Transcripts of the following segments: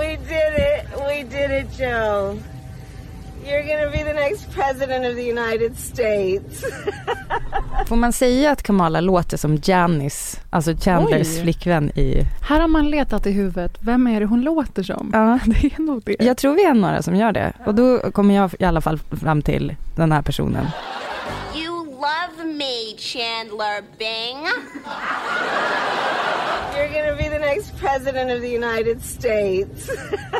We did it. We did it, Joe. You're gonna be the next president of the United States. Får man säga att Kamala låter som Janice, alltså Chandlers Oj. flickvän i... Här har man letat i huvudet, vem är det hon låter som? Ja. Det är nog det. Jag tror vi är några som gör det. Och då kommer jag i alla fall fram till den här personen. Love me, Chandler Bing. You're gonna be the next president of the United States.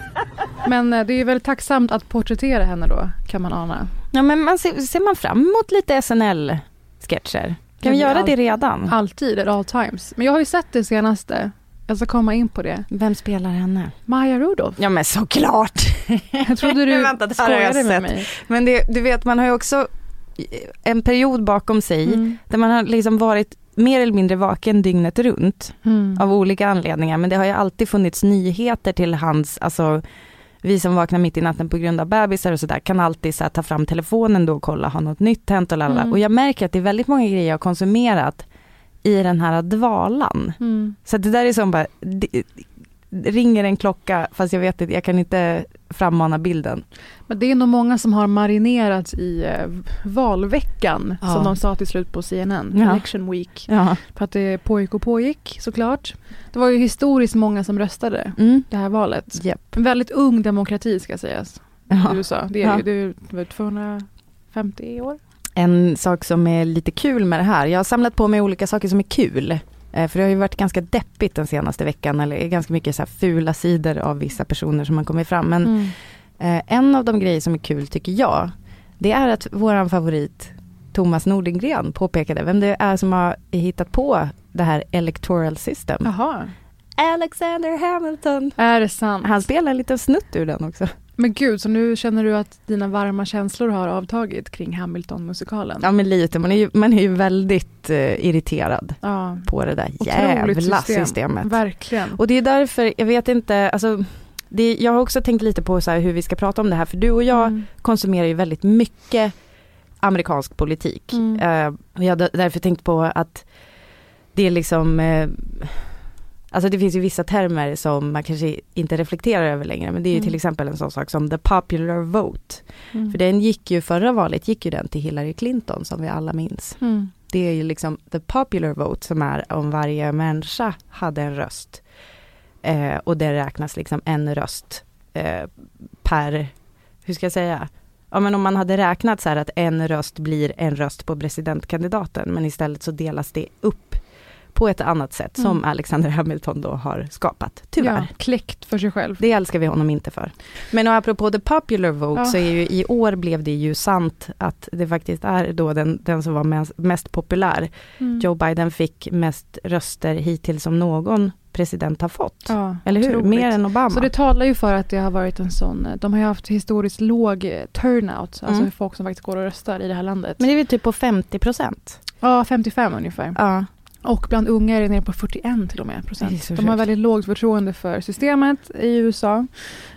Men eh, det är ju väldigt tacksamt att porträttera henne då, kan man ana. Ja men man ser, ser man fram emot lite SNL-sketcher? Kan vi göra allt- det redan? Alltid, at all times. Men jag har ju sett det senaste. Jag ska komma in på det. Vem spelar henne? Maja Rudolph. Ja men såklart! Jag trodde du Vänta, skojade med mig. Men det, du vet, man har ju också en period bakom sig Mm. där man har liksom varit mer eller mindre vaken dygnet runt Mm. av olika anledningar. Men det har ju alltid funnits nyheter till hans, alltså vi som vaknar mitt i natten på grund av bebisar och sådär kan alltid så här, ta fram telefonen då och kolla, har något nytt hänt och lalala. Mm. Och jag märker att det är väldigt många grejer jag har konsumerat i den här dvalan. Mm. Så det där är som bara, det ringer en klocka fast jag vet inte, jag kan inte frammana bilden. Men det är nog många som har marinerat i eh, valveckan, Ja. som de sa till slut på CNN, Ja. election week. Ja. För att det pågick och pågick såklart. Det var ju historiskt många som röstade Mm. det här valet. Japp. En väldigt ung demokrati ska sägas i Ja. USA. Det är ju det är väl 250 år. En sak som är lite kul med det här, jag har samlat på mig olika saker som är kul. Eh, För det har ju varit ganska deppigt den senaste veckan, eller ganska mycket så fula sidor av vissa personer som har kommit fram. Men Mm. eh, en av de grejer som är kul tycker jag, det är att våran favorit Thomas Nordengren påpekade vem det är som har hittat på det här electoral system. Jaha, Alexander Hamilton. är det sant? Han spelar en liten snutt ur den också. Men gud, så nu känner du att dina varma känslor har avtagit kring Hamilton-musikalen? Ja men lite, man är ju, man är ju väldigt eh, irriterad Ja, på det där Otroligt jävla system. systemet. verkligen. Och det är därför, jag vet inte, alltså det, jag har också tänkt lite på så hur vi ska prata om det här, för du och jag Mm. konsumerar ju väldigt mycket amerikansk politik. Mm. Eh, och jag har därför tänkt på att det är liksom, eh, alltså det finns ju vissa termer som man kanske inte reflekterar över längre, men det är ju Mm. till exempel en sån sak som the popular vote. Mm. För den gick ju, förra valet gick ju den till Hillary Clinton som vi alla minns. Mm. Det är ju liksom the popular vote som är om varje människa hade en röst. Eh, och det räknas liksom en röst eh, per, hur ska jag säga? Ja men om man hade räknat så här att en röst blir en röst på presidentkandidaten men istället så delas det upp på ett annat sätt som Mm. Alexander Hamilton då har skapat, tyvärr. Ja, kläckt för sig själv. Det älskar vi honom inte för. Men och apropå the popular vote Ja. så är ju i år blev det ju sant att det faktiskt är då den, den som var mest, mest populär. Mm. Joe Biden fick mest röster hittills som någon president har fått. Ja, Eller hur? otroligt. Mer än Obama. Så det talar ju för att det har varit en sån, de har ju haft historiskt låg eh, turnout, alltså Mm. folk som faktiskt går och röstar i det här landet. Men det är väl typ på 50 procent? Ja, 55 ungefär. Ja. Och bland unga är det nere på 41 till och med procent. De har väldigt lågt förtroende för systemet i USA.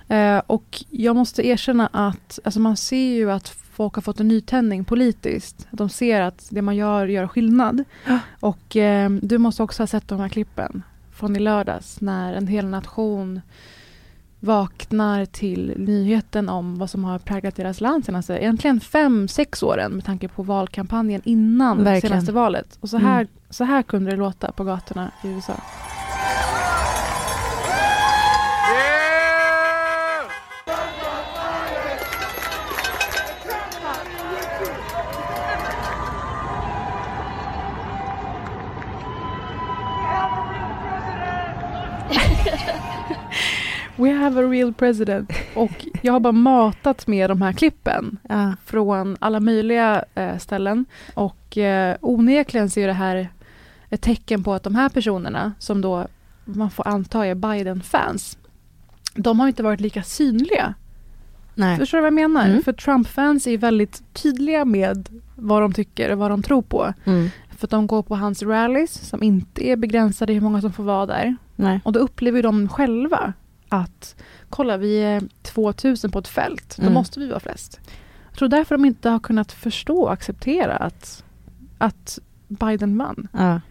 Eh, och jag måste erkänna att alltså man ser ju att folk har fått en nytändning politiskt. De ser att det man gör gör skillnad. Ja. Och eh, du måste också ha sett de här klippen från i lördags när en hel nation vaknar till nyheten om vad som har präglat deras land senaste, egentligen fem, sex åren med tanke på valkampanjen innan Verkligen. senaste valet. Och så Mm. Så här kunde det låta på gatorna i USA. We have a real president. Och jag har bara matat med de här klippen ja. från alla möjliga eh, ställen. Och eh, onekligen så är det här ett tecken på att de här personerna, som då man får anta är Biden-fans, de har inte varit lika synliga. Nej. Förstår du vad jag menar? Mm. För Trump-fans är väldigt tydliga med vad de tycker och vad de tror på. Mm. För att de går på hans rallies som inte är begränsade i hur många som får vara där. Nej. Och då upplever de själva att kolla vi är 2000 på ett fält, då Mm. måste vi vara flest. Jag tror därför de inte har kunnat förstå och acceptera att, att Biden vann. Ja.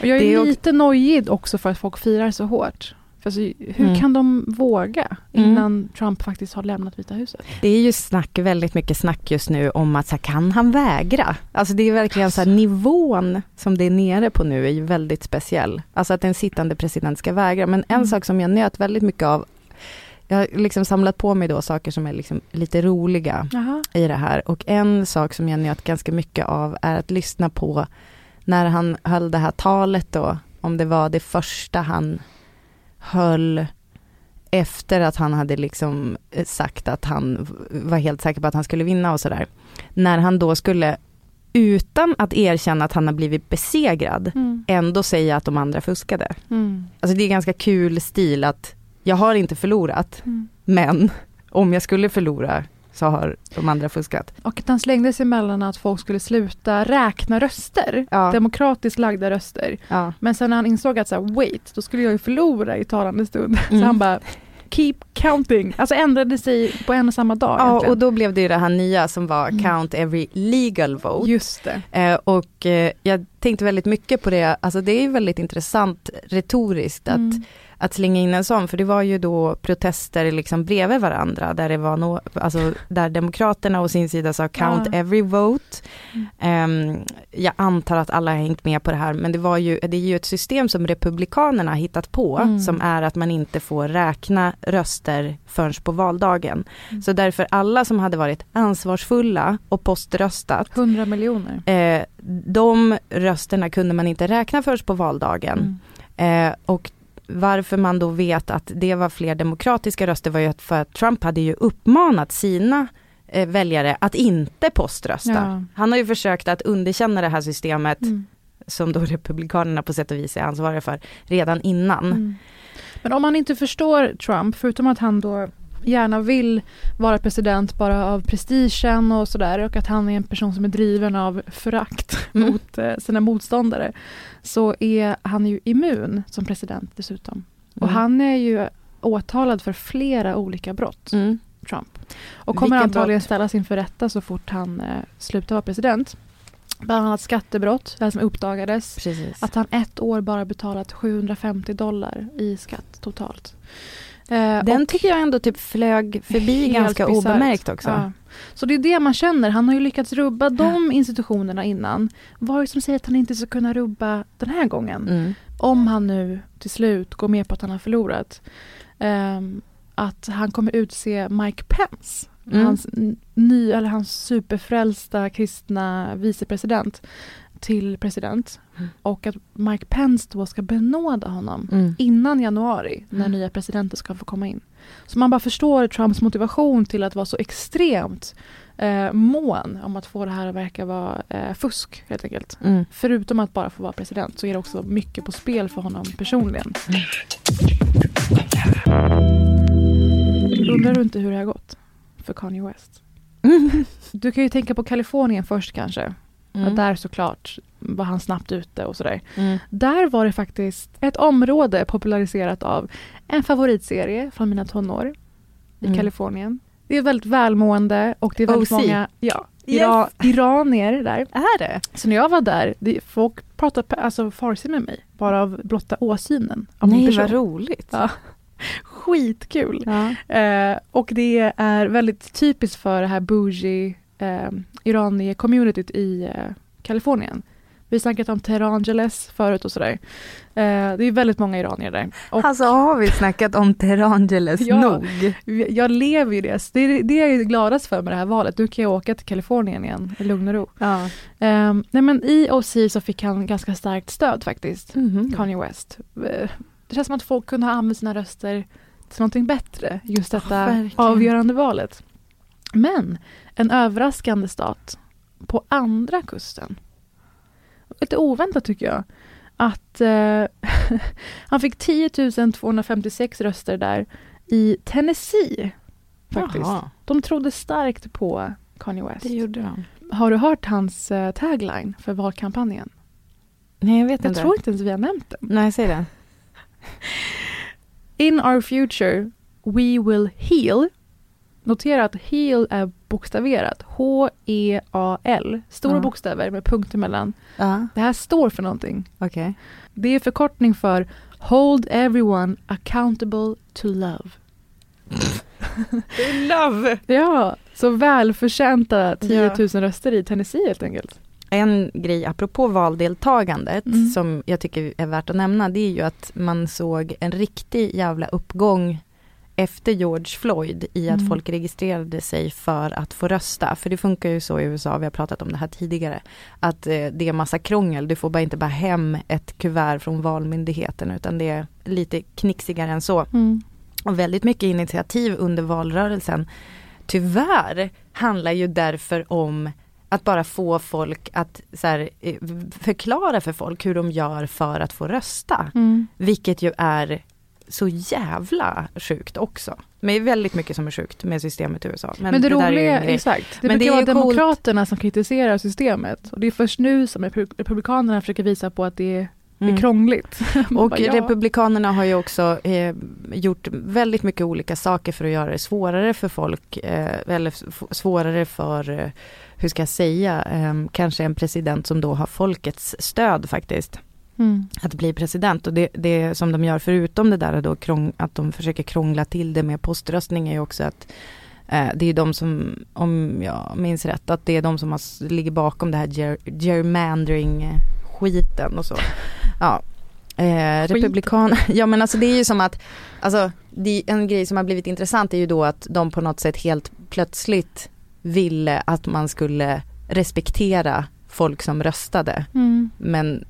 Och jag är, Det är lite nojig också för att folk firar så hårt. Alltså, hur Mm. kan de våga Mm. innan Trump faktiskt har lämnat Vita huset? Det är ju snack, väldigt mycket snack just nu om att så här, kan han vägra? Alltså det är verkligen så här, nivån som det är nere på nu är ju väldigt speciell. Alltså att en sittande president ska vägra. Men en Mm. sak som jag njöt väldigt mycket av, jag har liksom samlat på mig då saker som är liksom lite roliga Jaha. i det här. Och en sak som jag njöt ganska mycket av är att lyssna på när han höll det här talet då, om det var det första han höll efter att han hade liksom eh, sagt att han var helt säker på att han skulle vinna och sådär. När han då skulle, utan att erkänna att han har blivit besegrad, Mm. ändå säga att de andra fuskade. Mm. Alltså det är ganska kul stil att jag har inte förlorat, Mm. men om jag skulle förlora så har de andra fuskat. Och att han slängde sig mellan att folk skulle sluta räkna röster, Ja. demokratiskt lagda röster. Ja. Men sen när han insåg att så här, wait, då skulle jag ju förlora i talande stund. Mm. Så han bara, keep counting. Alltså ändrade sig på en och samma dag. Ja, egentligen. och då blev det ju det här nya som var Mm. count every legal vote. Just det. Eh, och eh, jag tänkte väldigt mycket på det, alltså det är ju väldigt intressant retoriskt att, Mm. Att slänga in en sån, för det var ju då protester liksom bredvid varandra, där det var no, alltså där Demokraterna å sin sida sa count Ja. every vote. Mm. Ehm, jag antar att alla har hängt med på det här, men det var ju, det är ju ett system som Republikanerna har hittat på, Mm. som är att man inte får räkna röster förrän på valdagen. Mm. Så därför alla som hade varit ansvarsfulla och poströstat, 100 miljoner. eh, de rösterna kunde man inte räkna först på valdagen. Mm. Eh, och varför man då vet att det var fler demokratiska röster var ju för att Trump hade ju uppmanat sina eh, väljare att inte poströsta. Ja. Han har ju försökt att underkänna det här systemet Mm. som då Republikanerna på sätt och vis är ansvariga för redan innan. Mm. Men om man inte förstår Trump, förutom att han då gärna vill vara president bara av prestigen och sådär och att han är en person som är driven av förakt Mm. mot eh, sina motståndare så är han ju immun som president dessutom. Och Mm. han är ju åtalad för flera olika brott, Mm. Trump. Och kommer Vilka antagligen brott? ställas inför rätta så fort han eh, slutar vara president. Bland annat skattebrott, det som uppdagades. Precis. Att han ett år bara betalat 750 dollar i skatt totalt. Eh, Den tycker jag ändå typ flög förbi ganska bisarrt. obemärkt också. Ja. Så det är det man känner. Han har ju lyckats rubba de institutionerna innan. Vad är det som säger att han inte ska kunna rubba den här gången? Mm. Om han nu till slut går med på att han har förlorat. Ehm, att han kommer utse Mike Pence, Mm. hans, ny, eller hans superfrälsta kristna vicepresident till president. Mm. Och att Mike Pence då ska benåda honom Mm. innan januari när Mm. nya presidenten ska få komma in. Så man bara förstår Trumps motivation till att vara så extremt eh, mån om att få det här att verka vara eh, fusk helt enkelt. Mm. Förutom att bara få vara president så är det också mycket på spel för honom personligen. Undrar du inte hur det har gått för Kanye West? Du kan ju tänka på Kalifornien först kanske. Mm. Där såklart var han snabbt ute och sådär. Mm. Där var det faktiskt ett område populariserat av en favoritserie från mina tonår i Mm. Kalifornien. Det är väldigt välmående och det är väldigt OC. många ja, Yes. ira- iranier där. Är det? Så när jag var där, det, folk pratade alltså farsi med mig, bara av blotta åsynen av Nej vad roligt. Ja. Skitkul! Ja. Eh, och det är väldigt typiskt för det här bougie eh, iranier-communityt i eh, Kalifornien. Vi har snackat om Teherangeles förut och sådär. Eh, det är väldigt många iranier där. Och Alltså har vi snackat om Terangeles Ja. nog? jag lever ju det. Det, är, det är jag gladast för med det här valet. Nu kan jag åka till Kalifornien igen i lugn och ro. Ja. Eh, nej men i OC så fick han ganska starkt stöd faktiskt. Mhm. Kanye West. Eh, det känns som att folk kunde ha använt sina röster till någonting bättre just detta verkligen. avgörande valet. Men en överraskande stat på andra kusten. Lite oväntat tycker jag. Att eh, han fick 10 256 röster där i Tennessee. Faktiskt. Jaha, De trodde starkt på Kanye West. det gjorde de. Har du hört hans eh, tagline för valkampanjen? Nej, jag vet Jag inte. tror inte ens vi har nämnt den. Nej, säg det. In our future we will heal. Notera att heal är bokstaverat. H-E-A-L. Stora Ja. bokstäver med punkt emellan. Ja, Det här står för någonting. okej. Det är förkortning för Hold everyone accountable to love. Love! Ja, så välförtjänta 10 Ja. 000 röster i Tennessee helt enkelt. En grej apropå valdeltagandet Mm. som jag tycker är värt att nämna det är ju att man såg en riktig jävla uppgång efter George Floyd i att Mm. folk registrerade sig för att få rösta. För det funkar ju så i USA, vi har pratat om det här tidigare, att eh, det är massa krångel. Du får bara inte bara hem ett kuvert från valmyndigheten utan det är lite knixigare än så. Och väldigt mycket initiativ under valrörelsen. Tyvärr handlar ju därför om att bara få folk att så här, eh, förklara för folk hur de gör för att få rösta. Mm. Vilket ju är så jävla sjukt också. Men det är väldigt mycket som är sjukt med systemet i USA. Men, det, där är ju en roliga, grej. exakt. Det Men brukar det är vara ju coolt. Demokraterna som kritiserar systemet. Och det är först nu som Repu- Republikanerna försöker visa på att det är, det är Mm. krångligt. Och Bara, ja. Republikanerna har ju också eh, gjort väldigt mycket olika saker för att göra det svårare för folk, eh, eller svårare för, eh, hur ska jag säga, eh, kanske en president som då har folkets stöd faktiskt, Mm. att bli president. Och det, det som de gör förutom det där då, krång, att de försöker krångla till det med poströstning är ju också att eh, det är de som, om jag minns rätt, att det är de som har, ligger bakom det här ger, gerrymandering skiten och så. Ja. Eh, republikan, ja men alltså det är ju som att, alltså det en grej som har blivit intressant är ju då att de på något sätt helt plötsligt ville att man skulle respektera folk som röstade. Mm. Men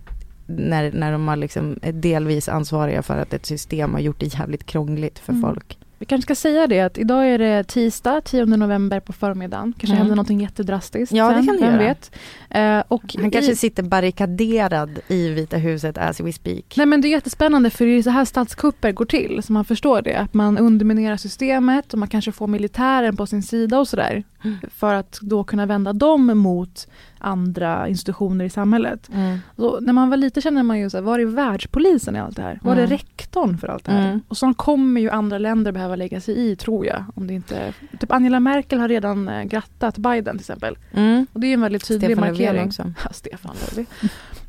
när, när de har liksom är delvis ansvariga för att ett system har gjort det jävligt krångligt för Mm. folk. Vi kanske ska säga det att idag är det tisdag 10 november på förmiddagen. Kanske Mm. händer någonting jättedrastiskt Ja, det sen, kan det göra. vet. Eh, och Han kanske i, sitter barrikaderad i Vita huset as we speak. Nej men det är jättespännande för det är så här statskupper går till. Så man förstår det. Att man underminerar systemet och man kanske får militären på sin sida och sådär. Mm. För att då kunna vända dem mot andra institutioner i samhället. Mm. Så när man var liten kände man ju så här, var är världspolisen i allt det här? Var Mm. är rektorn för allt det här? Mm. Och så kommer ju andra länder behöva lägga sig i tror jag. Om det inte, typ Angela Merkel har redan eh, grattat Biden till exempel. Mm. Och det är en väldigt tydlig Stefan markering. också. Ja, Stefan Löfven.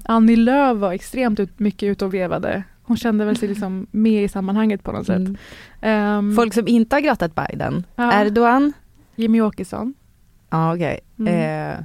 Annie Lööf var extremt ut, mycket ute och vevade. Hon kände väl sig liksom med i sammanhanget på något sätt. Mm. Ehm, Folk som inte har grattat Biden. ja, Erdogan. Jimmy Åkesson. Ja okej. Mm. Eh,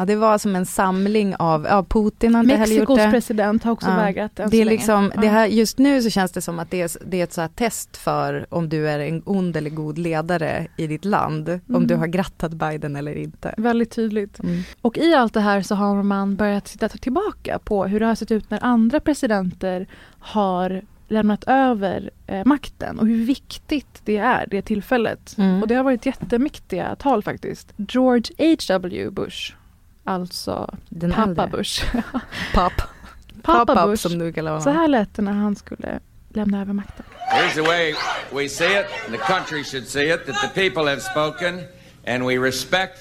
ja det var som en samling av, ja Putin har inte heller gjort Mexikos det. president har också Ja. vägrat Det är länge. liksom, det här, just nu så känns det som att det är, det är ett så här test för om du är en ond eller god ledare i ditt land. Om Mm. du har grattat Biden eller inte. Väldigt tydligt. Mm. Och i allt det här så har man börjat titta tillbaka på hur det har sett ut när andra presidenter har lämnat över eh, makten och hur viktigt det är, det tillfället. Mm. Och det har varit jättemäktiga tal faktiskt. George H.W. Bush, alltså Den pappa äldre. Bush. Pop. pappa Pop-up Bush. som du kallar honom. Så här lät det när han skulle lämna över makten. Here's the way we see it, and the country should see it, that the people have spoken, and we respect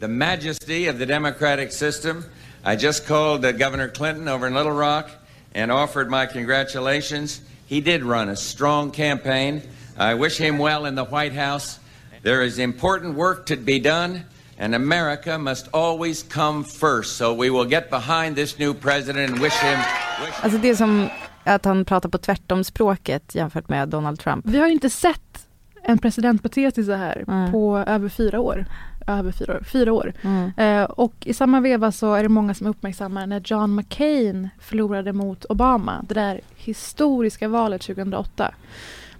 the majesty of the democratic system. I just called uh, Governor Clinton over in Little Rock and offered my congratulations. He did run a strong campaign. I wish him well in the White House. There is important work to be done, and America must always come first. So we will get behind this new president and wish him. Wish Alltså det är som att han pratar på tvärtom språket jämfört med Donald Trump. Vi har ju inte sett en president bete sig så här Nej. på över fyra år. Över fyra år. Fyra år. Mm. Eh, och i samma veva så är det många som uppmärksammar när John McCain förlorade mot Obama. Det där historiska valet 2008.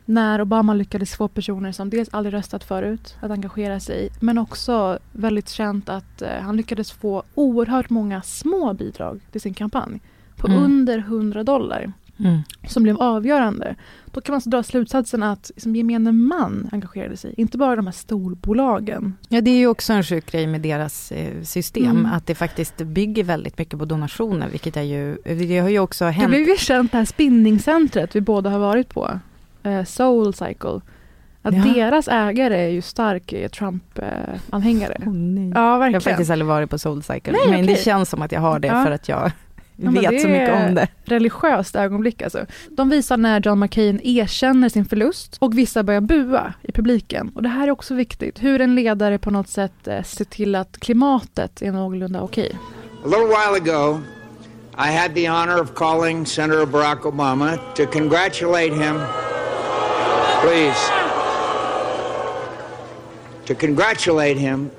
När Obama lyckades få personer som dels aldrig röstat förut att engagera sig men också väldigt känt att eh, han lyckades få oerhört många små bidrag till sin kampanj. På Mm. under 100 dollar. Mm. som blev avgörande. Då kan man alltså dra slutsatsen att liksom, gemene man engagerade sig, inte bara de här storbolagen. Ja, det är ju också en sjuk grej med deras eh, system, Mm. att det faktiskt bygger väldigt mycket på donationer, vilket är ju, det har ju också Det hänt. blev ju känt det här spinningcentret vi båda har varit på, eh, Soul Cycle. Att Ja. deras ägare är ju stark eh, Trump-anhängare. Nej. ja, Jag har faktiskt aldrig varit på Soulcycle, Nej, men det okej. känns som att jag har det Ja. för att jag men vet det så mycket om det. religiöst ögonblick alltså. De visar när John McCain erkänner sin förlust och vissa börjar bua i publiken. Och det här är också viktigt, hur en ledare på något sätt eh, ser till att klimatet är någorlunda okej. A little while ago, I had the honor of calling Senator Barack Obama to congratulate him. Please. To congratulate him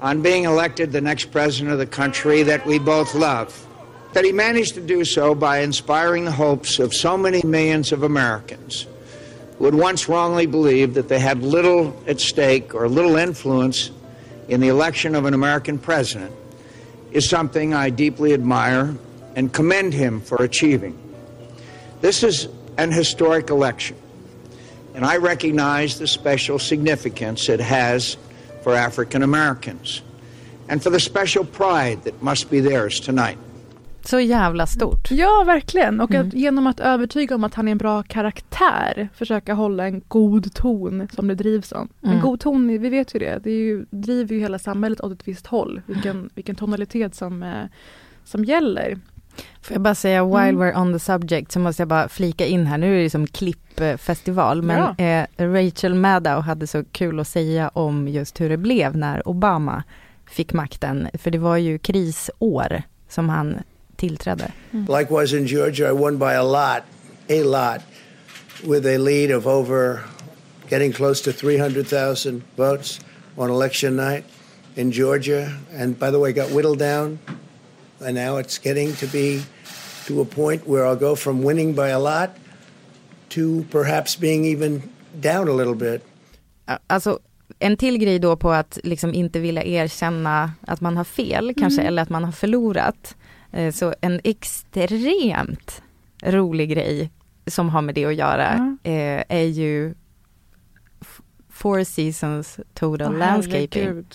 on being elected the next president of the country that we both love. That he managed to do so by inspiring the hopes of so many millions of Americans who had once wrongly believed that they had little at stake or little influence in the election of an American president is something I deeply admire and commend him for achieving. This is an historic election, and I recognize the special significance it has for African Americans and for the special pride that must be theirs tonight. Så jävla stort. Ja, verkligen. Och Mm. att genom att övertyga om att han är en bra karaktär försöka hålla en god ton som det drivs om. En Mm. god ton, vi vet ju det, det är ju, driver ju hela samhället åt ett visst håll. Vilken, vilken tonalitet som, eh, som gäller. Får jag bara säga, while Mm. we're on the subject så måste jag bara flika in här, nu är det som klippfestival, men Ja. eh, Rachel Maddow hade så kul att säga om just hur det blev när Obama fick makten, för det var ju krisår som han tillträdde. Likewise in Georgia, I won by a lot, a lot, with a lead of over getting close to 300,000 votes on election night in Georgia. And by the way, got whittled down. And now it's getting to be to a point where I'll go from winning by a lot to perhaps being even down a little bit. Alltså en till grej då på att liksom inte vilja erkänna att man har fel kanske, eller att man har förlorat. Eh, Så en extremt rolig grej som har med det att göra eh, är ju Four Seasons Total Åh, Landscaping. herregud.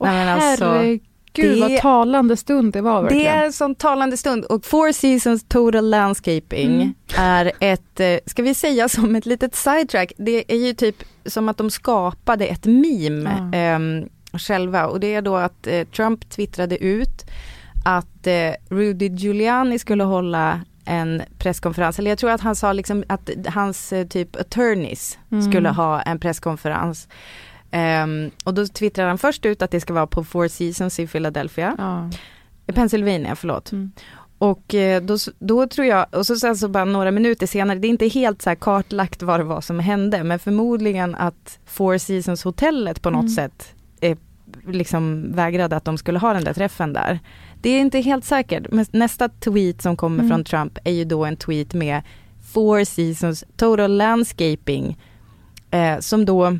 Nej, men alltså, herregud det- vad talande stund det var verkligen. Det är en sån talande stund och Four Seasons Total Landscaping Mm. är ett, eh, ska vi säga som ett litet sidetrack, det är ju typ som att de skapade ett meme Ja. ehm, själva och det är då att eh, Trump twittrade ut att eh, Rudy Giuliani skulle hålla en presskonferens, eller jag tror att han sa liksom att hans eh, typ attorneys Mm. skulle ha en presskonferens. Ehm, och då twittrade han först ut att det ska vara på Four Seasons i Philadelphia. Ja. Pennsylvania, förlåt. Mm. Och eh, då, då tror jag, och så sen så bara några minuter senare, det är inte helt så kartlagt vad det var som hände, men förmodligen att Four Seasons hotellet på något Mm. sätt eh, liksom vägrade att de skulle ha den där träffen där. Det är inte helt säkert, men nästa tweet som kommer Mm. från Trump är ju då en tweet med Four Seasons Total Landscaping, eh, som då,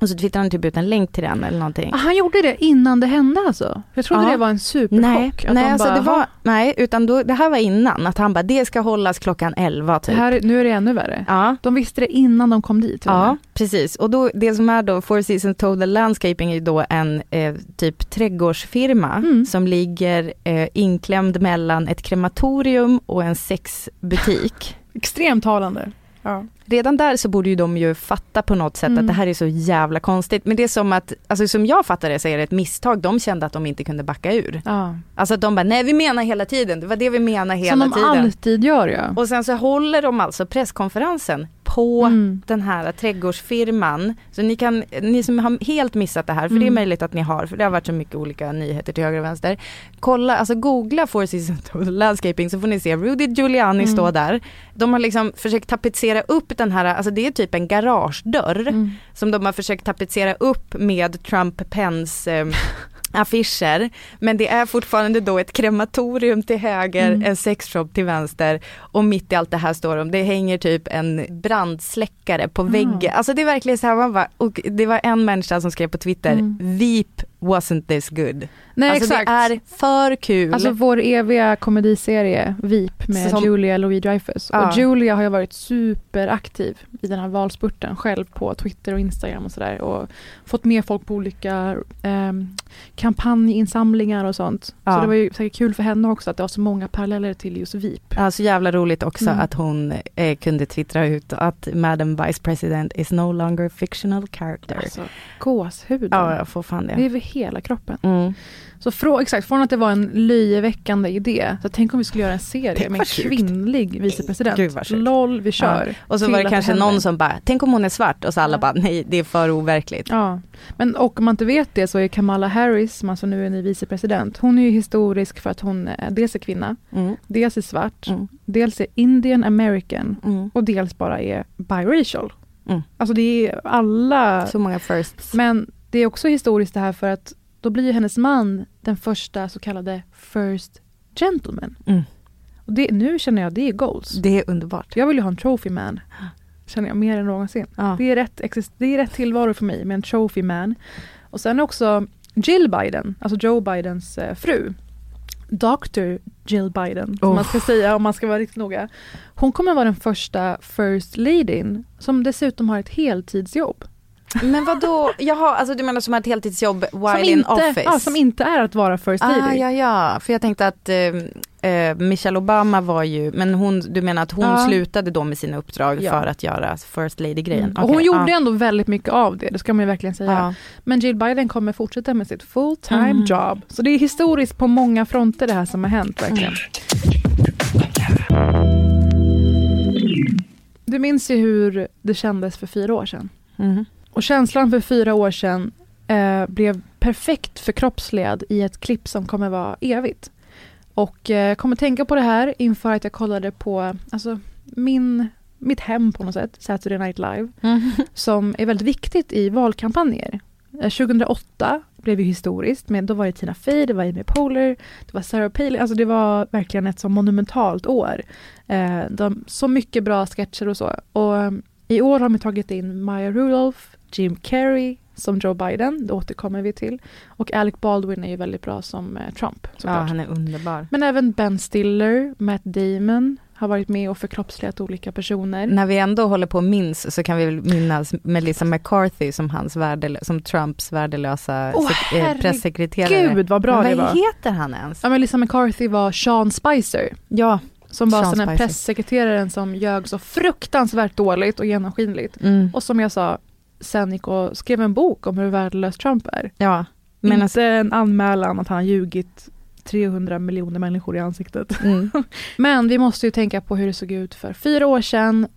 och så twittrar han typ ut en länk till den eller någonting. Ah, han gjorde det innan det hände alltså? Jag trodde Ja. det var en superchock. Nej, nej, alltså bara, det var, "Ha, nej, utan då, det här var innan, att han bara, det ska hållas klockan 11 det typ. här, är- nu är det ännu värre. Ja, De visste det innan de kom dit. ja, precis. Och då, det som är då Four Seasons Total Landscaping är då en eh, typ trädgårdsfirma Mm. som ligger eh, inklämd mellan ett krematorium och en sexbutik. Extremt talande. Ja. Redan där så borde ju de ju fatta på något sätt Mm. att det här är så jävla konstigt. Men det är som att, alltså som jag fattar det så är det ett misstag. De kände att de inte kunde backa ur. Ja. Alltså att de bara, nej vi menar hela tiden, det var det vi menade hela Som de tiden. alltid gör ja. Och sen så håller de alltså presskonferensen på Mm. den här trädgårdsfirman. Så ni kan, ni som har helt missat det här, för det är Mm. möjligt att ni har, för det har varit så mycket olika nyheter till höger och vänster. Kolla, alltså googla Four Seasons Landscaping så får ni se Rudy Giuliani Mm. stå där. De har liksom försökt tapetsera upp den här, alltså det är typ en garagedörr Mm. som de har försökt tapetsera upp med Trump Pence eh, affischer. Men det är fortfarande då ett krematorium till höger, Mm. en sexshop till vänster och mitt i allt det här står de, det hänger typ en brandsläckare på Ah. väggen. Alltså det är verkligen så här, man bara, och det var en människa som skrev på Twitter, Mm. Veep wasn't this good. Nej alltså exakt. det är för kul. Alltså vår eviga komediserie VIP med Som- Julia Louis-Dreyfus. Ja. Och Julia har ju varit superaktiv i den här valspurten själv på Twitter och Instagram och sådär. Och fått med folk på olika ehm, kampanjinsamlingar och sånt. Så Ja. det var ju säkert kul för henne också att det var så många paralleller till just VIP. Ja, så jävla roligt också Mm. att hon eh, kunde twittra ut att Madam Vice President is no longer fictional character. Alltså, gåshuden. ja, jag får fan Det det. Hela kroppen. Mm. Så frå, exakt, från att det var en löjeväckande idé, så tänk om vi skulle göra en serie Det med en kvinnlig vicepresident. Gud, vad sjukt. LOL, vi kör. Och så var det kanske händer. någon som bara, tänk om hon är svart och så alla Ja. bara, nej det är för overkligt. Ja, men och om man inte vet det så är Kamala Harris, som alltså nu är ny vicepresident, hon är ju historisk för att hon är dels är kvinna, Mm. dels är svart, Mm. dels är Indian American Mm. och dels bara är biracial. Mm. Alltså det är alla, Så många firsts. men det är också historiskt det här för att då blir hennes man den första så kallade first gentleman. Mm. Och det, nu känner jag det är goals. Det är underbart. Jag vill ju ha en trophy man. Känner jag mer än någonsin. Ja. Det, är rätt, det är rätt tillvaro för mig med en trophy man. Och sen också Jill Biden, alltså Joe Bidens eh, fru. Dr. Jill Biden, som Oh. man ska säga om man ska vara riktigt noga. Hon kommer vara den första first ladyn som dessutom har ett heltidsjobb. Men vad då? jaha, alltså du menar som ett heltidsjobb while som, in inte, office? ja, som inte är att vara first lady. Ah, ja, ja, för jag tänkte att eh, eh, Michelle Obama var ju, men hon, du menar att hon Ja. slutade då med sina uppdrag Ja. för att göra first lady-grejen? Mm. Och Okej, hon gjorde ja. ändå väldigt mycket av det, det ska man ju verkligen säga. Ja. Men Jill Biden kommer fortsätta med sitt full time Mm. job. Så det är historiskt på många fronter det här som har hänt verkligen. Du minns ju hur det kändes för fyra år sedan. Mhm. Och känslan för fyra år sedan eh, blev perfekt förkroppsligad i ett klipp som kommer vara evigt. Och eh, kommer tänka på det här inför att jag kollade på alltså, min, mitt hem på något sätt, Saturday Night Live Mm. som är väldigt viktigt i valkampanjer. Eh, 2008 blev ju historiskt, men då var det Tina Fey, det var Amy Poehler, det var Sarah Palin, alltså det var verkligen ett så monumentalt år. Eh, de, så mycket bra sketcher och så. Och eh, i år har de tagit in Maya Rudolph, Jim Carrey som Joe Biden, det återkommer vi till. Och Alec Baldwin är ju väldigt bra som eh, Trump Ja, såklart. han är underbar. Men även Ben Stiller, Matt Damon har varit med och förkroppsligat olika personer. När vi ändå håller på och minns så kan vi väl minnas Melissa McCarthy som hans värdelö- som Trumps värdelösa eh, herregud, pressekreterare. Gud vad bra Men det vad var. heter han ens? Ja, men Lisa McCarthy var Sean Spicer. Ja. Som var sån här pressekreteraren som ljög så fruktansvärt dåligt och genomskinligt. Mm. Och som jag sa, sen gick och skrev en bok om hur värdelös Trump är. Ja. Men alltså, Inte en anmälan att han har ljugit 300 miljoner människor i ansiktet. mm. Men vi måste ju tänka på hur det såg ut för fyra år sedan.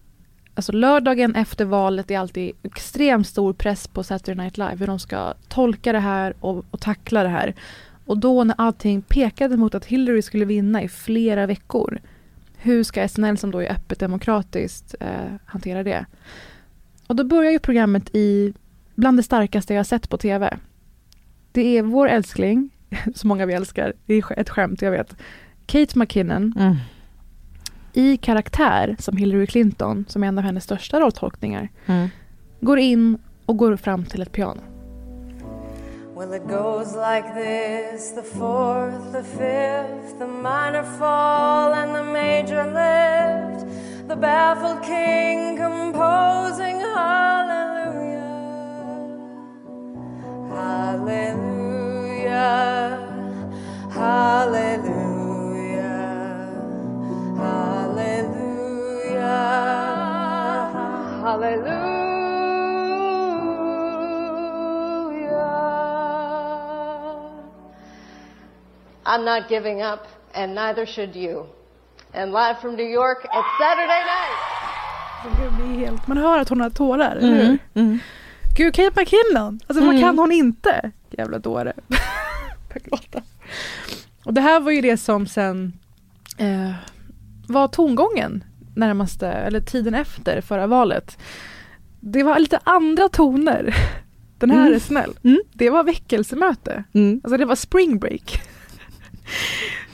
Alltså lördagen efter valet är alltid extremt stor press på Saturday Night Live. Hur de ska tolka det här och, och tackla det här. Och då när allting pekade mot att Hillary skulle vinna i flera veckor. Hur ska SNL som då är öppet demokratiskt eh, hantera det? Och då börjar ju programmet i bland det starkaste jag har sett på tv. Det är vår älskling, så många vi älskar, det är ett skämt jag vet. Kate McKinnon Mm. i karaktär som Hillary Clinton, som är en av hennes största rolltolkningar, Mm. går in och går fram till ett piano. Well, it goes like this the fourth, the fifth, the minor fall, and the major lift. The baffled king composing hallelujah. Hallelujah. Hallelujah. Hallelujah. Hallelujah. I'm not giving up, and neither should you. And live from New York, it's Saturday night. Man hör att hon har tårar, eller hur? Mm. Mm. Gud, Kate McKinnon! Alltså vad Mm. kan hon inte? Jävla dåre. Och det här var ju det som sen eh, var tongången närmaste, eller tiden efter förra valet. Det var lite andra toner. Den här Mm. är snäll. Mm. Det var väckelsemöte. Mm. Alltså det var spring break.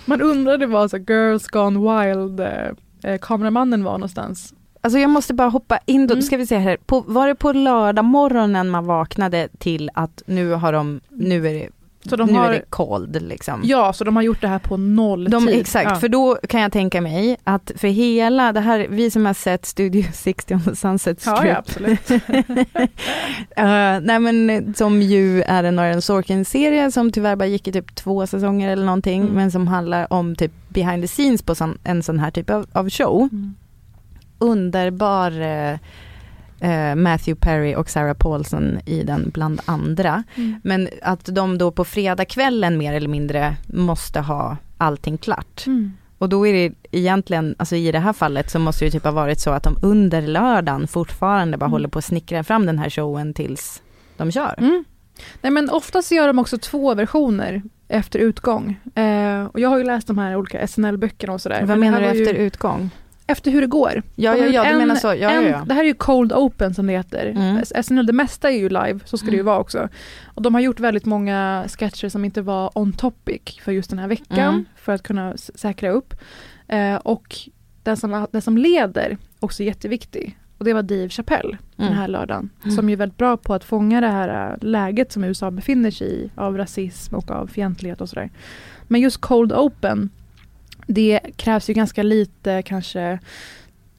Man undrade vad så Girls Gone Wild eh, eh, kameramannen var någonstans. Alltså jag måste bara hoppa in då, Mm. ska vi se här. På, var det på lördag morgonen man vaknade till att nu har de, nu är det Så de nu har- är det cold liksom. Ja, så de har gjort det här på noll De, tid. exakt, ja. för då kan jag tänka mig att för hela det här, vi som har sett Studio 60 on the Sunset Ja, Strip. ja, absolut. Eh, nej men som ju är en Aaron Sorkin-serie som tyvärr bara gick i typ två säsonger eller någonting, Mm. men som handlar om typ behind the scenes på sån, en sån här typ av, av show. Mm. Underbar eh, eh, Matthew Perry och Sarah Paulson i den bland andra. Mm. Men att de då på fredagskvällen mer eller mindre måste ha allting klart. Mm. Och då är det egentligen, alltså i det här fallet så måste det typ ha varit så att de under lördagen fortfarande bara Mm. håller på att snickra fram den här showen tills de kör. Mm. Nej men oftast gör de också två versioner efter utgång. Eh, och jag har ju läst de här olika SNL-böckerna och sådär. Vad Men menar du efter ju utgång? Efter hur det går. Ja, ja, ja, du menar så. Ja, ja, en, ja. Det här är ju cold open som det heter. Mm. SNL, det mesta är ju live, så ska det ju Mm. vara också. Och de har gjort väldigt många sketcher som inte var on topic för just den här veckan, Mm. för att kunna säkra upp. Eh, och den som, den som leder, också jätteviktig. Och det var Dave Chappelle den Mm. här lördagen. Mm. Som är väldigt bra på att fånga det här äh, läget som USA befinner sig i av rasism och av fientlighet och sådär. Men just cold open, det krävs ju ganska lite kanske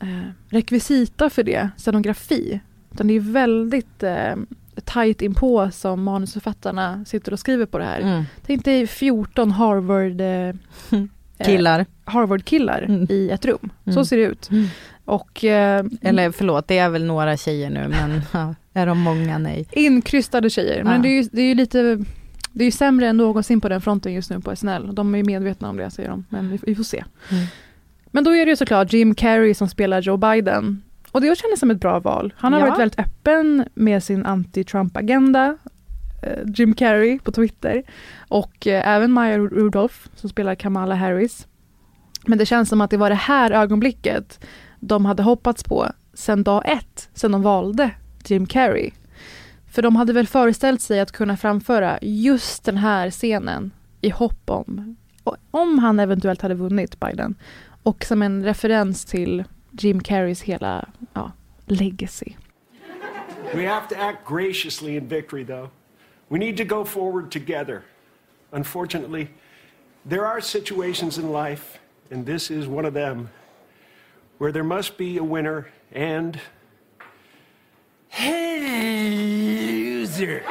eh, rekvisita för det, scenografi. Utan det är väldigt eh, tajt inpå som manusförfattarna sitter och skriver på det här. Mm. Tänk dig 14 Harvard eh, Killar. Harvard-killar Mm. i ett rum. Så Mm. ser det ut. Mm. Och eh, Eller förlåt, det är väl några tjejer nu men ja, är de många? Nej. Inkrystade tjejer. Men Ja. det är ju, det är ju lite det är ju sämre än någonsin på den fronten just nu på SNL. De är ju medvetna om det säger de. Men vi, får se. Mm. Men då är det ju såklart Jim Carrey som spelar Joe Biden. Och det kändes som ett bra val. Han har Ja. varit väldigt öppen med sin anti-Trump-agenda. eh, Jim Carrey på Twitter. Och eh, även Maya Rudolph som spelar Kamala Harris. Men det känns som att det var det här ögonblicket de hade hoppats på sen dag ett, sen de valde Jim Carrey. För de hade väl föreställt sig att kunna framföra just den här scenen i hopp om, om han eventuellt hade vunnit Biden. Och som en referens till Jim Carreys hela ja, legacy. We have to act graciously in victory, though. We need to go forward together. Unfortunately, there are situations in life, and this is one of them, where there must be a winner and a loser.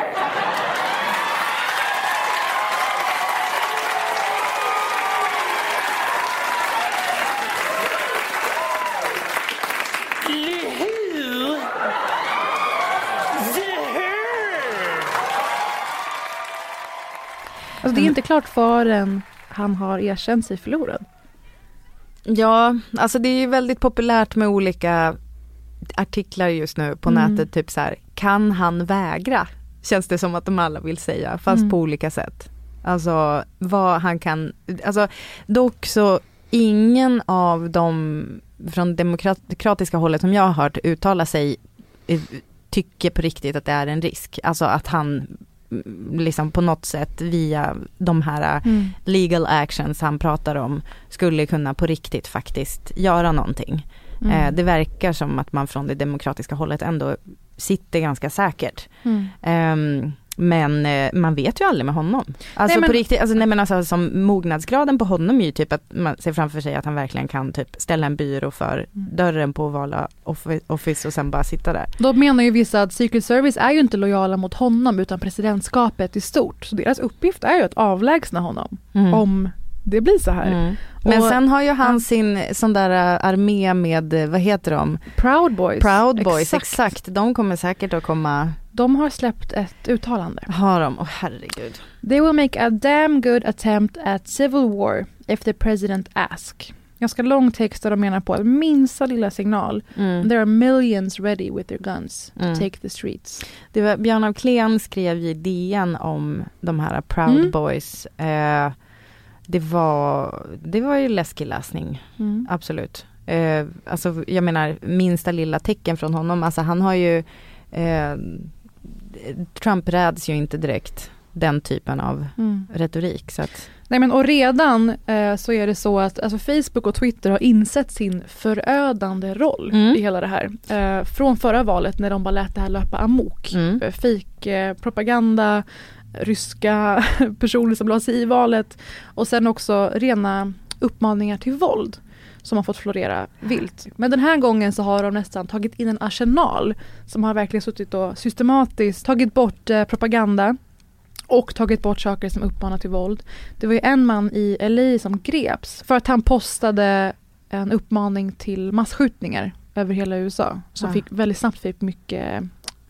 Alltså det är inte klart förrän han har erkänt sig förlorad. Ja, alltså det är ju väldigt populärt med olika artiklar just nu på Mm. nätet, typ så här, kan han vägra? Känns det som att de alla vill säga, fast Mm. på olika sätt. Alltså vad han kan, alltså dock så ingen av dem från demokratiska hållet som jag har hört uttala sig eh, tycker på riktigt att det är en risk. Alltså att han mm, liksom på något sätt via de här Mm. legal actions han pratar om skulle kunna på riktigt faktiskt göra någonting. Mm. Eh, det verkar som att man från det demokratiska hållet ändå sitter ganska säkert. Mm. Ehm, men eh, man vet ju aldrig med honom. Alltså Nej, men- på riktigt, alltså, nej, men alltså, som mognadsgraden på honom är ju typ att man ser framför sig att han verkligen kan typ ställa en byrå för Mm. dörren på Vala offi- Office och sen bara sitta där. Då menar ju vissa att Secret Service är ju inte lojala mot honom utan presidentskapet i stort. Så deras uppgift är ju att avlägsna honom Mm. om det blir så här. Mm. Men Och- sen har ju han sin sån där eh, armé med, eh, vad heter de? Proud Boys. Proud Boys, Exakt. exakt. De kommer säkert att komma, De har släppt ett uttalande. har de, åh herregud. They will make a damn good attempt at civil war if the president ask. Ganska lång text där de menar på att minsta lilla signal. Mm. There are millions ready with their guns to Mm. take the streets. Det var, Björn af Kleen skrev i DN om de här Proud Mm. Boys. Eh, det, var, det var ju läskig läsning, Mm. absolut. Eh, alltså jag menar minsta lilla tecken från honom, alltså han har ju eh, Trump räds ju inte direkt den typen av Mm. retorik. Så att, Nej men och redan eh, så är det så att alltså Facebook och Twitter har insett sin förödande roll Mm. i hela det här. Eh, från förra valet när de bara lät det här löpa amok. Mm. Eh, Fake eh, propaganda, ryska personer som la sig i valet och sen också rena uppmaningar till våld som har fått florera vilt. Men den här gången så har de nästan tagit in en arsenal som har verkligen suttit och systematiskt tagit bort eh, propaganda och tagit bort saker som uppmanar till våld. Det var ju en man i LA som greps för att han postade en uppmaning till massskjutningar över hela USA som Ja. fick väldigt snabbt fick mycket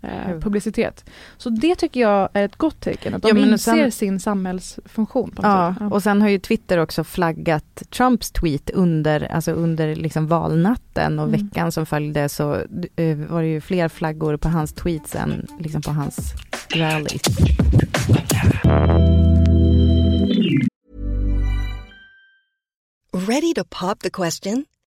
eh, Mm. publicitet. Så det tycker jag är ett gott tecken, att de Ja, men inser sen- sin samhällsfunktion. Ja, sätt. och sen har ju Twitter också flaggat Trumps tweet under, alltså under liksom valnatten och Mm. veckan som följde så eh, var det ju fler flaggor på hans tweets än liksom på hans rally. Ready to pop the question?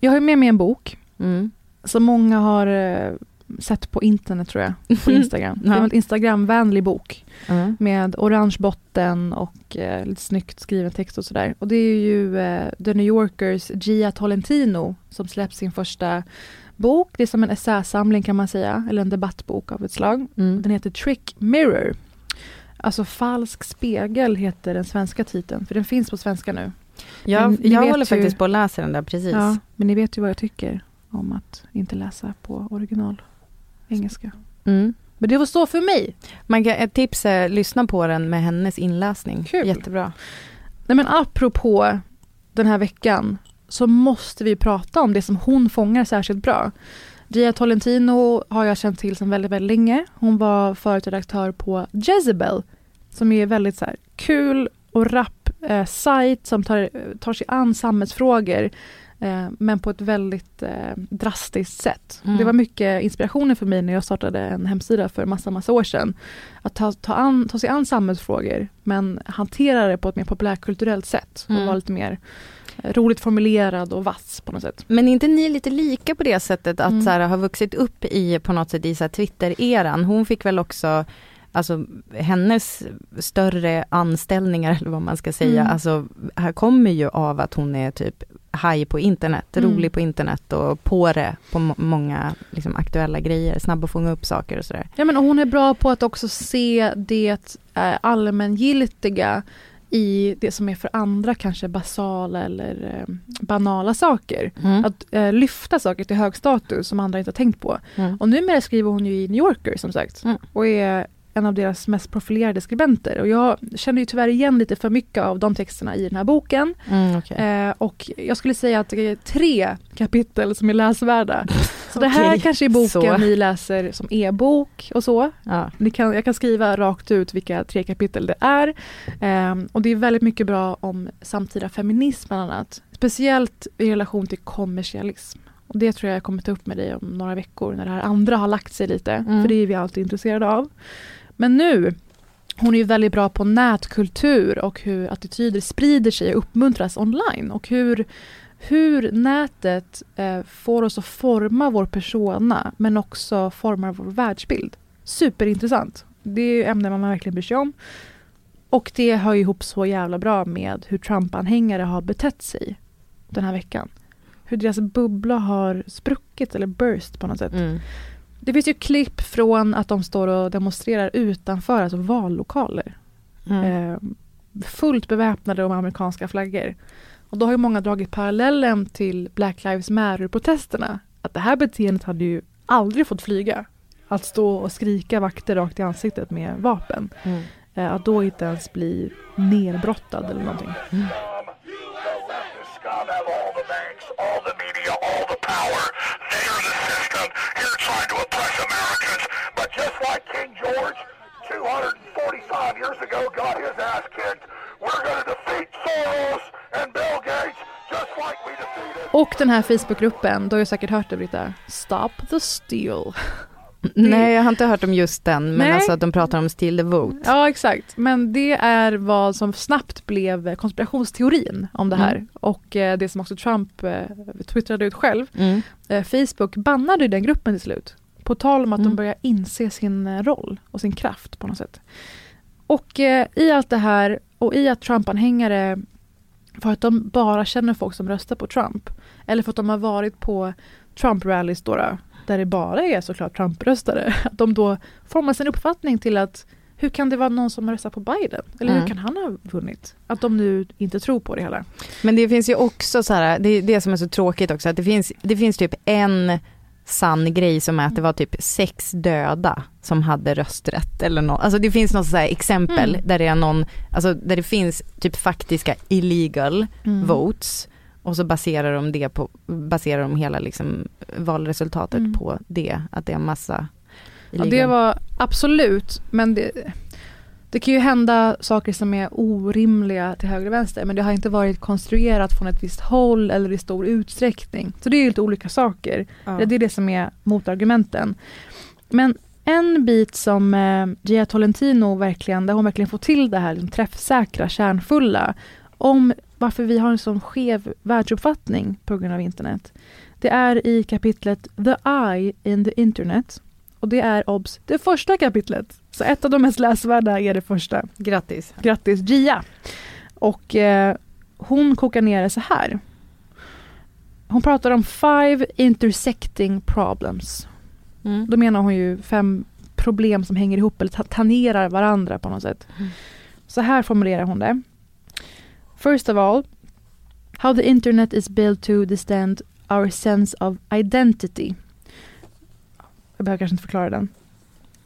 Jag har med mig en bok Mm. som många har eh, sett på internet tror jag, på Instagram. Det är Ja. en Instagramvänlig bok Mm. med orange botten och eh, lite snyggt skriven text och sådär. Och det är ju eh, The New Yorkers Gia Tolentino som släppt sin första bok. Det är som en essäsamling kan man säga, eller en debattbok av ett slag. Mm. Den heter Trick Mirror. Alltså falsk spegel heter den svenska titeln, för den finns på svenska nu. Jag, jag håller ju- faktiskt på att läsa den där precis. Ja, men ni vet ju vad jag tycker om att inte läsa på original engelska. Mm. Men det var så för mig. Man kan, ett tips är lyssna på den med hennes inläsning. Kul. Jättebra. Nej men apropå den här veckan så måste vi prata om det som hon fångar särskilt bra. Gia Tolentino har jag känt till sedan väldigt, väldigt länge. Hon var förut redaktör på Jezebel som är väldigt så kul och rapp eh, sajt som tar, tar sig an samhällsfrågor eh, men på ett väldigt eh, drastiskt sätt. Mm. Det var mycket inspirationen för mig när jag startade en hemsida för massa, massa år sedan. Att ta, ta, an, ta sig an samhällsfrågor men hantera det på ett mer populärkulturellt sätt och Mm. vara lite mer eh, roligt formulerad och vass på något sätt. Men är inte ni lite lika på det sättet att Mm. så här, ha vuxit upp i på något sätt i Twitter-eran? Hon fick väl också Alltså hennes större anställningar eller vad man ska säga, Mm. alltså här kommer ju av att hon är typ haj på internet, Mm. rolig på internet och på det på må- många liksom, aktuella grejer, snabb att fånga upp saker och sådär. Ja, men och hon är bra på att också se det eh, allmängiltiga i det som är för andra kanske basala eller eh, banala saker. Mm. Att eh, lyfta saker till hög status som andra inte har tänkt på. Mm. Och numera skriver hon ju i New Yorker som sagt Mm. och är en av deras mest profilerade skribenter. Och jag känner ju tyvärr igen lite för mycket av de texterna i den här boken. Mm, okej. Eh, och jag skulle säga att det är tre kapitel som är läsvärda. Så det här kanske är boken så. ni läser som e-bok och så. Ja. Ni kan, jag kan skriva rakt ut vilka tre kapitel det är. Ehm, och det är väldigt mycket bra om samtida feminism bland annat. Speciellt i relation till kommersialism. Och det tror jag jag kommer ta upp med dig om några veckor när det här andra har lagt sig lite. Mm. För det är vi alltid intresserade av. Men nu, hon är ju väldigt bra på nätkultur och hur attityder sprider sig och uppmuntras online. Och hur, hur nätet eh, får oss att forma vår persona men också formar vår världsbild. Superintressant. Det är ju ämnen man verkligen bryr sig om. Och det hör ju ihop så jävla bra med hur Trump-anhängare har betett sig den här veckan. Hur deras bubbla har spruckit eller burst på något sätt. Mm. Det finns ju klipp från att de står och demonstrerar utanför alltså vallokaler. Mm. Eh, fullt beväpnade och med amerikanska flaggor. Och då har ju många dragit parallellen till Black Lives Matter-protesterna. Att det här beteendet hade ju aldrig fått flyga. att stå och skrika vakter rakt i ansiktet med vapen. Mm. Eh, att då inte ens bli nerbrottad eller någonting. But just like King George 245 years ago got his ass kicked, we're going to defeat Soros and Bill Gates just like we defeated Och den här Facebookgruppen, du har ju säkert hört det Britta, Stop the Steal. Nej, jag har inte hört om just den, men Nej. alltså att de pratar om Steal the Vote. Ja, exakt. Men det är vad som snabbt blev konspirationsteorin om det här. Mm. Och eh, det som också Trump eh, twittrade ut själv. Mm. Eh, Facebook bannade den gruppen till slut. På tal om att de Mm. börjar inse sin eh, roll och sin kraft på något sätt. Och eh, i allt det här och i att Trump-anhängare för att de bara känner folk som röstar på Trump. Eller för att de har varit på Trump-rallys då, då, där det bara är såklart Trump-röstare. Att de då formar sin uppfattning till att hur kan det vara någon som röstar på Biden? Eller hur Mm. kan han ha vunnit? Att de nu inte tror på det hela. Men det finns ju också så här, det är det som är så tråkigt också, att det finns, det finns typ en sann grej som är att det var typ sex döda som hade rösträtt eller något. Alltså det finns något så exempel Mm. där det är någon, alltså där det finns typ faktiska illegal Mm. votes och så baserar de det på, baserar de hela liksom valresultatet Mm. på det, att det är massa Ja, illegal. det var absolut, men det, det kan ju hända saker som är orimliga till höger och vänster, men det har inte varit konstruerat från ett visst håll eller i stor utsträckning. Så det är ju lite olika saker. Ja. Det är det som är motargumenten. Men en bit som eh, Gia Tolentino verkligen, där hon verkligen får till det här liksom, träffsäkra, kärnfulla, om varför vi har en sån skev världsuppfattning på grund av internet. Det är i kapitlet The Eye in the Internet. Och det är obs, det första kapitlet. Så ett av de mest läsvärda är det första. Grattis. Grattis Gia! Och eh, hon kokar ner det så här. Hon pratar om five intersecting problems. Mm. Då menar hon ju fem problem som hänger ihop eller ta- tangerar varandra på något sätt. Mm. Så här formulerar hon det. First of all, how the internet is built to distend our sense of identity. Jag behöver kanske inte förklara den.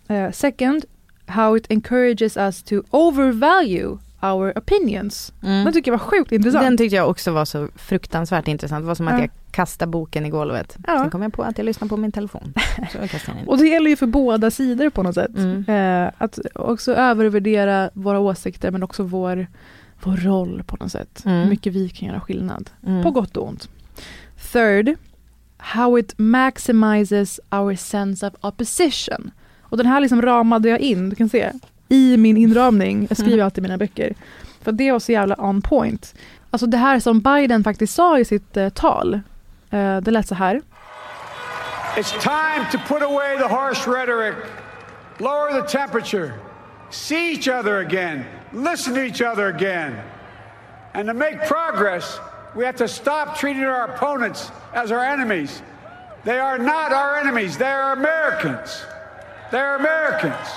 Eh, second, how it encourages us to overvalue our opinions. Mm. Den tycker jag var sjukt intressant. Den tyckte jag också var så fruktansvärt intressant. Det var som att Ja. jag kastade boken i golvet. Ja. Sen kom jag på att jag lyssnar på min telefon. Och det gäller ju för båda sidor på något sätt. Mm. Eh, att också övervärdera våra åsikter men också vår, vår roll på något sätt. Mm. Hur mycket vi kan göra skillnad. Mm. På gott och ont. Third, how it maximizes our sense of opposition. Och den här liksom ramade jag in, du kan se, i min inramning. Jag skriver Mm. alltid i mina böcker. För det var så jävla on point. Alltså det här som Biden faktiskt sa i sitt eh, tal. Eh, det lät så här. It's time to put away the harsh rhetoric, lower the temperature, see each other again, listen to each other again. And to make progress, we have to stop treating our opponents as our enemies. They are not our enemies, they are Americans. They're Americans.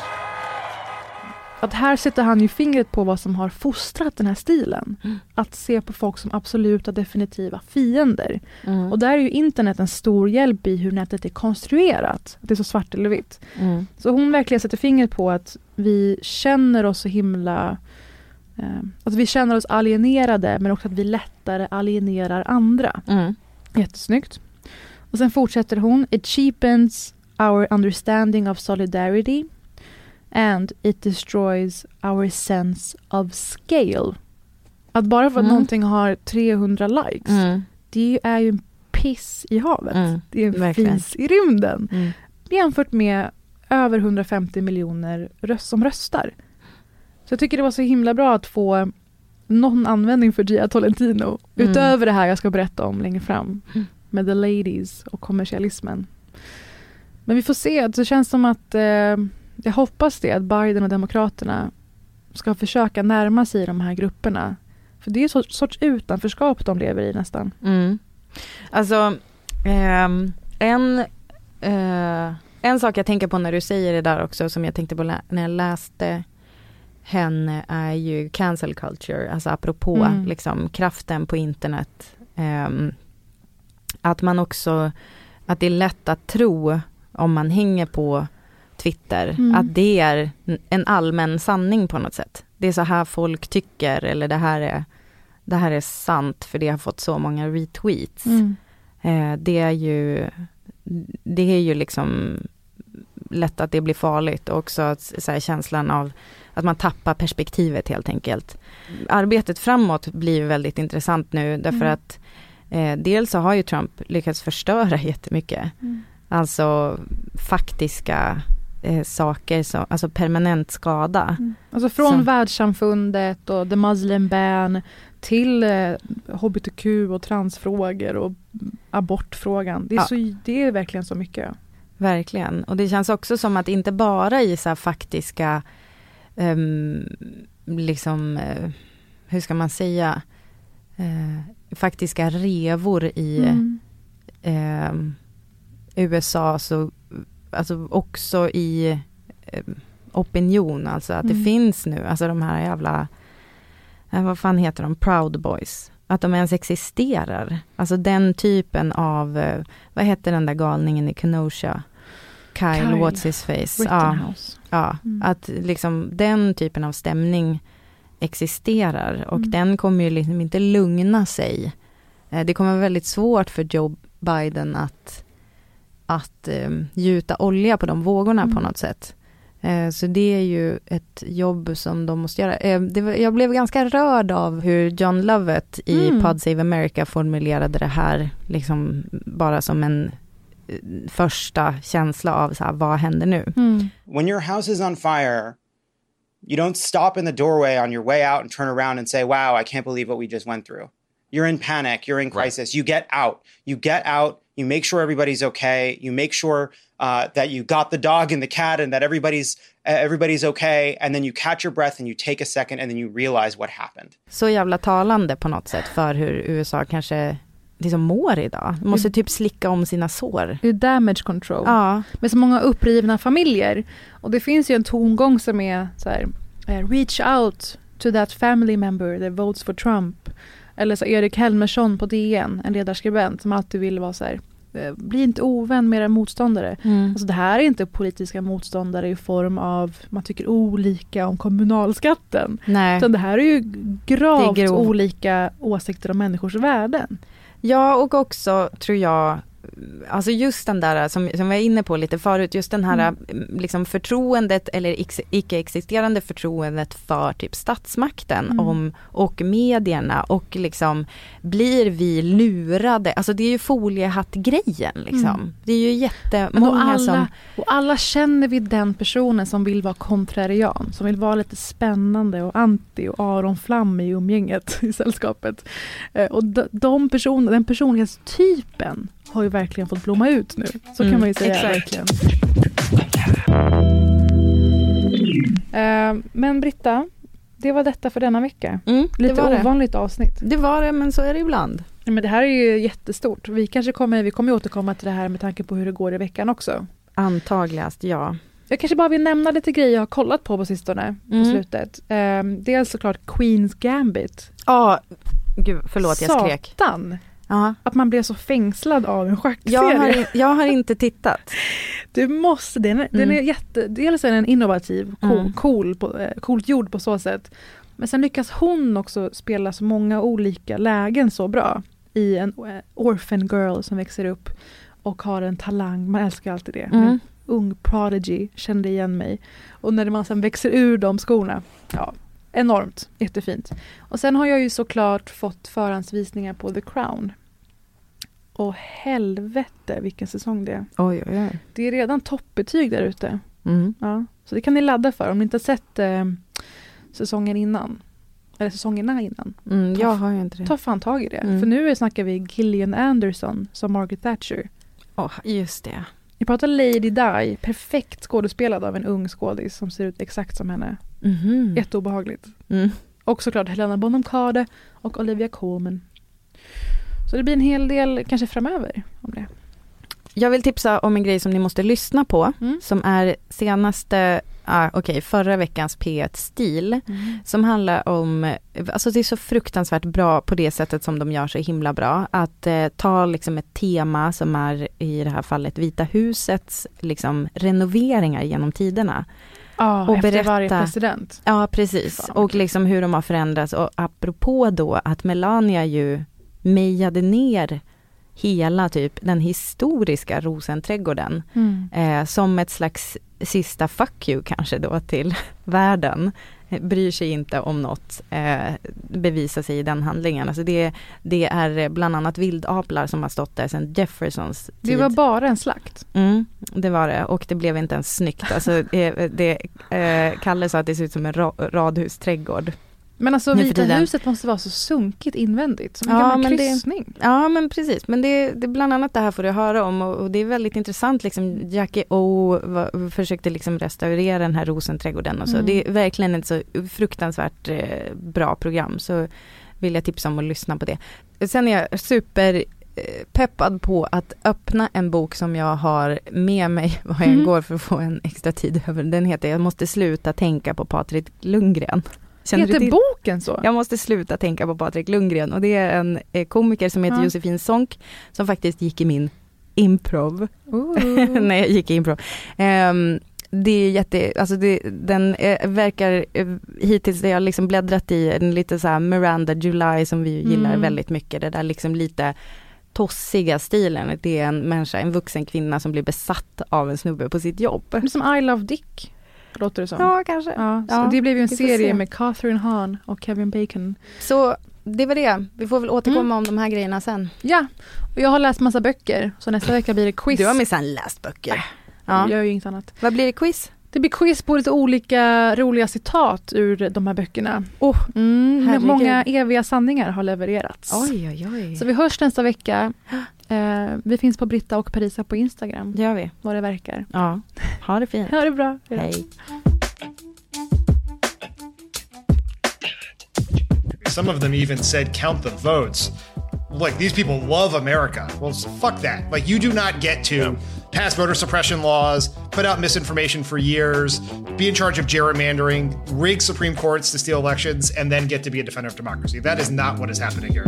Att här sätter han ju fingret på vad som har fostrat den här stilen. Mm. Att se på folk som absoluta definitiva fiender. Mm. Och där är ju internet en stor hjälp i hur nätet är konstruerat. Att det är så svart eller vitt. Mm. Så hon verkligen sätter fingret på att vi känner oss så himla... Eh, att vi känner oss alienerade men också att vi lättare alienerar andra. Mm. Jättesnyggt. Och sen fortsätter hon. It cheapens our understanding of solidarity and it destroys our sense of scale. Att bara för att Mm. någonting har 300 likes, Mm. det är ju en piss i havet. Mm. Det är en Verkligen. fis i rymden. Mm. Jämfört med över 150 miljoner röst som röstar. Så jag tycker det var så himla bra att få någon användning för Gia Tolentino. Mm. Utöver det här jag ska berätta om längre fram. Mm. Med the ladies och kommersialismen. Men vi får se. Det känns som att eh, jag hoppas det, att Biden och Demokraterna ska försöka närma sig de här grupperna. För det är en sorts, sorts utanförskap de lever i nästan. Mm. Alltså, ehm, en, eh, en sak jag tänker på när du säger det där också, som jag tänkte på när jag läste henne, är ju cancel culture, alltså apropå Mm. liksom kraften på internet. Ehm, att man också, att det är lätt att tro om man hänger på Twitter, Mm. att det är en allmän sanning på något sätt. Det är så här folk tycker eller det här är, det här är sant för det har fått så många retweets. Mm. Eh, det är ju, det är ju liksom lätt att det blir farligt och också att, så här, känslan av att man tappar perspektivet helt enkelt. Arbetet framåt blir väldigt intressant nu därför Mm. att eh, dels så har ju Trump lyckats förstöra jättemycket. Mm. Alltså faktiska eh, saker, som, alltså permanent skada. Alltså från Så- världssamfundet och the Muslim ban till eh, hbtq och transfrågor och abortfrågan. Det är, Ja. så, det är verkligen så mycket. Verkligen. Och det känns också som att inte bara i så faktiska, ehm, liksom, eh, hur ska man säga, eh, faktiska revor i Mm. USA, så alltså också i eh, opinion, alltså att det Mm. finns nu, alltså de här jävla, eh, vad fan heter de, Proud Boys, att de ens existerar. Alltså den typen av, eh, vad heter den där galningen i Kenosha? Kyle, Kyle what's his face? Ja, ja Mm. att liksom den typen av stämning existerar och Mm. den kommer ju liksom inte lugna sig. Eh, Det kommer vara väldigt svårt för Joe Biden att, att eh, gjuta olja på de vågorna Mm. på något sätt. Eh, Så det är ju ett jobb som de måste göra. Eh, det var, jag blev ganska rörd av hur John Lovett i Mm. Pod Save America formulerade det här, liksom bara som en eh, första känsla av så här, vad händer nu? Mm. When your house is on fire, you don't stop in the doorway on your way out and turn around and say, Wow, I can't believe what we just went through. You're in panic, you're in crisis. You get out. You get out, you make sure everybody's okay, you make sure uh, that you got the dog and the cat and that everybody's uh, everybody's okay, and then you catch your breath and you take a second and then you realize what happened. så jävla talande på något sätt för hur USA kanske liksom mår idag. De måste typ slicka om sina sår. Det är damage control. Ja. Med så många upprivna familjer. Och det finns ju en tongång som är så här, eh, reach out to that family member that votes for Trump. Eller så Erik Helmersson på DN, en ledarskribent som alltid vill vara så här, eh, bli inte ovän med era motståndare. Mm. Alltså det här är inte politiska motståndare i form av, man tycker olika om kommunalskatten. Nej. Utan det här är ju gravt är grov- olika åsikter om människors värden. Ja, och också tror jag, alltså just den där som, som vi var inne på lite förut, just den här Mm. liksom förtroendet eller ex- icke-existerande förtroendet för typ statsmakten Mm. om, och medierna och liksom blir vi lurade, alltså det är ju foliehattgrejen liksom. Mm. Det är ju jättemånga alla, som och alla känner vi den personen som vill vara kontrarian, som vill vara lite spännande och anti och Aron Flam i umgänget i sällskapet. Eh, Och de, de personerna, den personlighetstypen har ju verkligen fått blomma ut nu. Så Mm, kan man ju säga exakt. verkligen. Eh, Men Britta, det var detta för denna vecka. Mm, Lite var det. ovanligt avsnitt. Det var det, men så är det ibland. Ja, Men det här är ju jättestort. Vi kanske kommer, vi kommer återkomma till det här med tanke på hur det går i veckan också. Antagligast, ja. Jag kanske bara vill nämna lite grejer jag har kollat på på sistone, på Mm. slutet. Um, dels såklart Queens Gambit. Ja, gud förlåt jag skrek. Satan! Ja. Att man blev så fängslad av en schackserie. Jag har, jag har inte tittat. Du måste, den är, den Mm. är jätte, dels är den innovativ, cool, Mm. cool på, eh, coolt gjord på så sätt. Men sen lyckas hon också spela så många olika lägen så bra. I en eh, orphan girl som växer upp och har en talang, man älskar alltid det. Mm. Ung prodigy, kände igen mig. Och när man sen växer ur de skorna, ja, enormt, jättefint. Och sen har jag ju såklart fått förhandsvisningar på The Crown. Och helvete vilken säsong det är. Oj, oj, oj. Det är redan toppbetyg där ute. Mm. Ja, så det kan ni ladda för om ni inte har sett eh, säsongen innan. Eller säsongerna innan. Mm, Ta- jag har ju inte det. Ta fan tag i det. Mm. För nu snackar vi Gillian Anderson som Margaret Thatcher. Åh, just det. Vi pratar Lady Di, perfekt skådespelad av en ung skådis som ser ut exakt som henne. Mhm. Jätteobehagligt. Mm. Och såklart Helena Bonham Carter och Olivia Colman. Så det blir en hel del kanske framöver om det. Jag vill tipsa om en grej som ni måste lyssna på, Mm. som är senaste ah, okej, förra veckans P1-stil Mm. som handlar om, alltså det är så fruktansvärt bra på det sättet som de gör så himla bra, att eh, ta liksom ett tema som är i det här fallet Vita husets liksom renoveringar genom tiderna. Ja, efter varje president. Ja, precis. Och liksom hur de har förändrats och apropå då att Melania ju mejade ner hela typ den historiska Rosenträdgården Mm. eh, som ett slags sista fuck you kanske då till världen. Eh, Bryr sig inte om något, eh, bevisar sig i den handlingen. Alltså det, det är bland annat vildaplar som har stått där sedan Jeffersons tid. Det var bara en slakt. Mm, det var det och det blev inte ens snyggt. Alltså, eh, det, eh, Kalle sa att det ser ut som en ra radhusträdgård. Men alltså Vita huset måste vara så sunkigt invändigt, som en Ja, gammal men det- kryssning. Ja men precis, men det, det är bland annat det här får du höra om och, och det är väldigt intressant liksom Jackie O var, försökte liksom restaurera den här rosenträdgården och så. Mm. Det är verkligen ett så fruktansvärt eh, bra program så vill jag tipsa om att lyssna på det. Sen är jag super eh, peppad på att öppna en bok som jag har med mig vad jag Mm. går för att få en extra tid över. Den heter Jag måste sluta tänka på Patrik Lundgren. Känner Heter boken så? Jag måste sluta tänka på Patrik Lundgren och det är en eh, komiker som heter Ja. Josefin Sonck som faktiskt gick i min improv. När jag gick i improv. Ehm, det är jätte, alltså det, den eh, verkar eh, hittills, det har liksom bläddrat i en lite så här Miranda July som vi gillar Mm. väldigt mycket, det där liksom lite tossiga stilen. Det är en människa, en vuxen kvinna som blir besatt av en snubbe på sitt jobb. Som I Love Dick, låter det som. Ja, kanske. Ja, Ja, det blev ju en serie se. med Catherine Hahn och Kevin Bacon. Så det var det. Vi får väl återkomma Mm. om de här grejerna sen. Ja, och jag har läst massa böcker, så nästa vecka blir det quiz. Du har minsann läst böcker. Ja. Ja. Jag gör ju inget annat. Vad blir det quiz? Det blir quiz på lite olika roliga citat ur de här böckerna. Oh, mm, många eviga sanningar har levererats. Oj, oj, oj. Så vi hörs nästa vecka. Eh, vi finns på Britta och Parisa på Instagram. Det gör vi. Vad det verkar. Ja, ha det fint. Ha det bra. Hej. Some of them even said count the votes. Like these people love America. Well, fuck that. Like you do not get to pass voter suppression laws, put out misinformation for years, be in charge of gerrymandering, rig Supreme Courts to steal elections, and then get to be a defender of democracy. That is not what is happening here.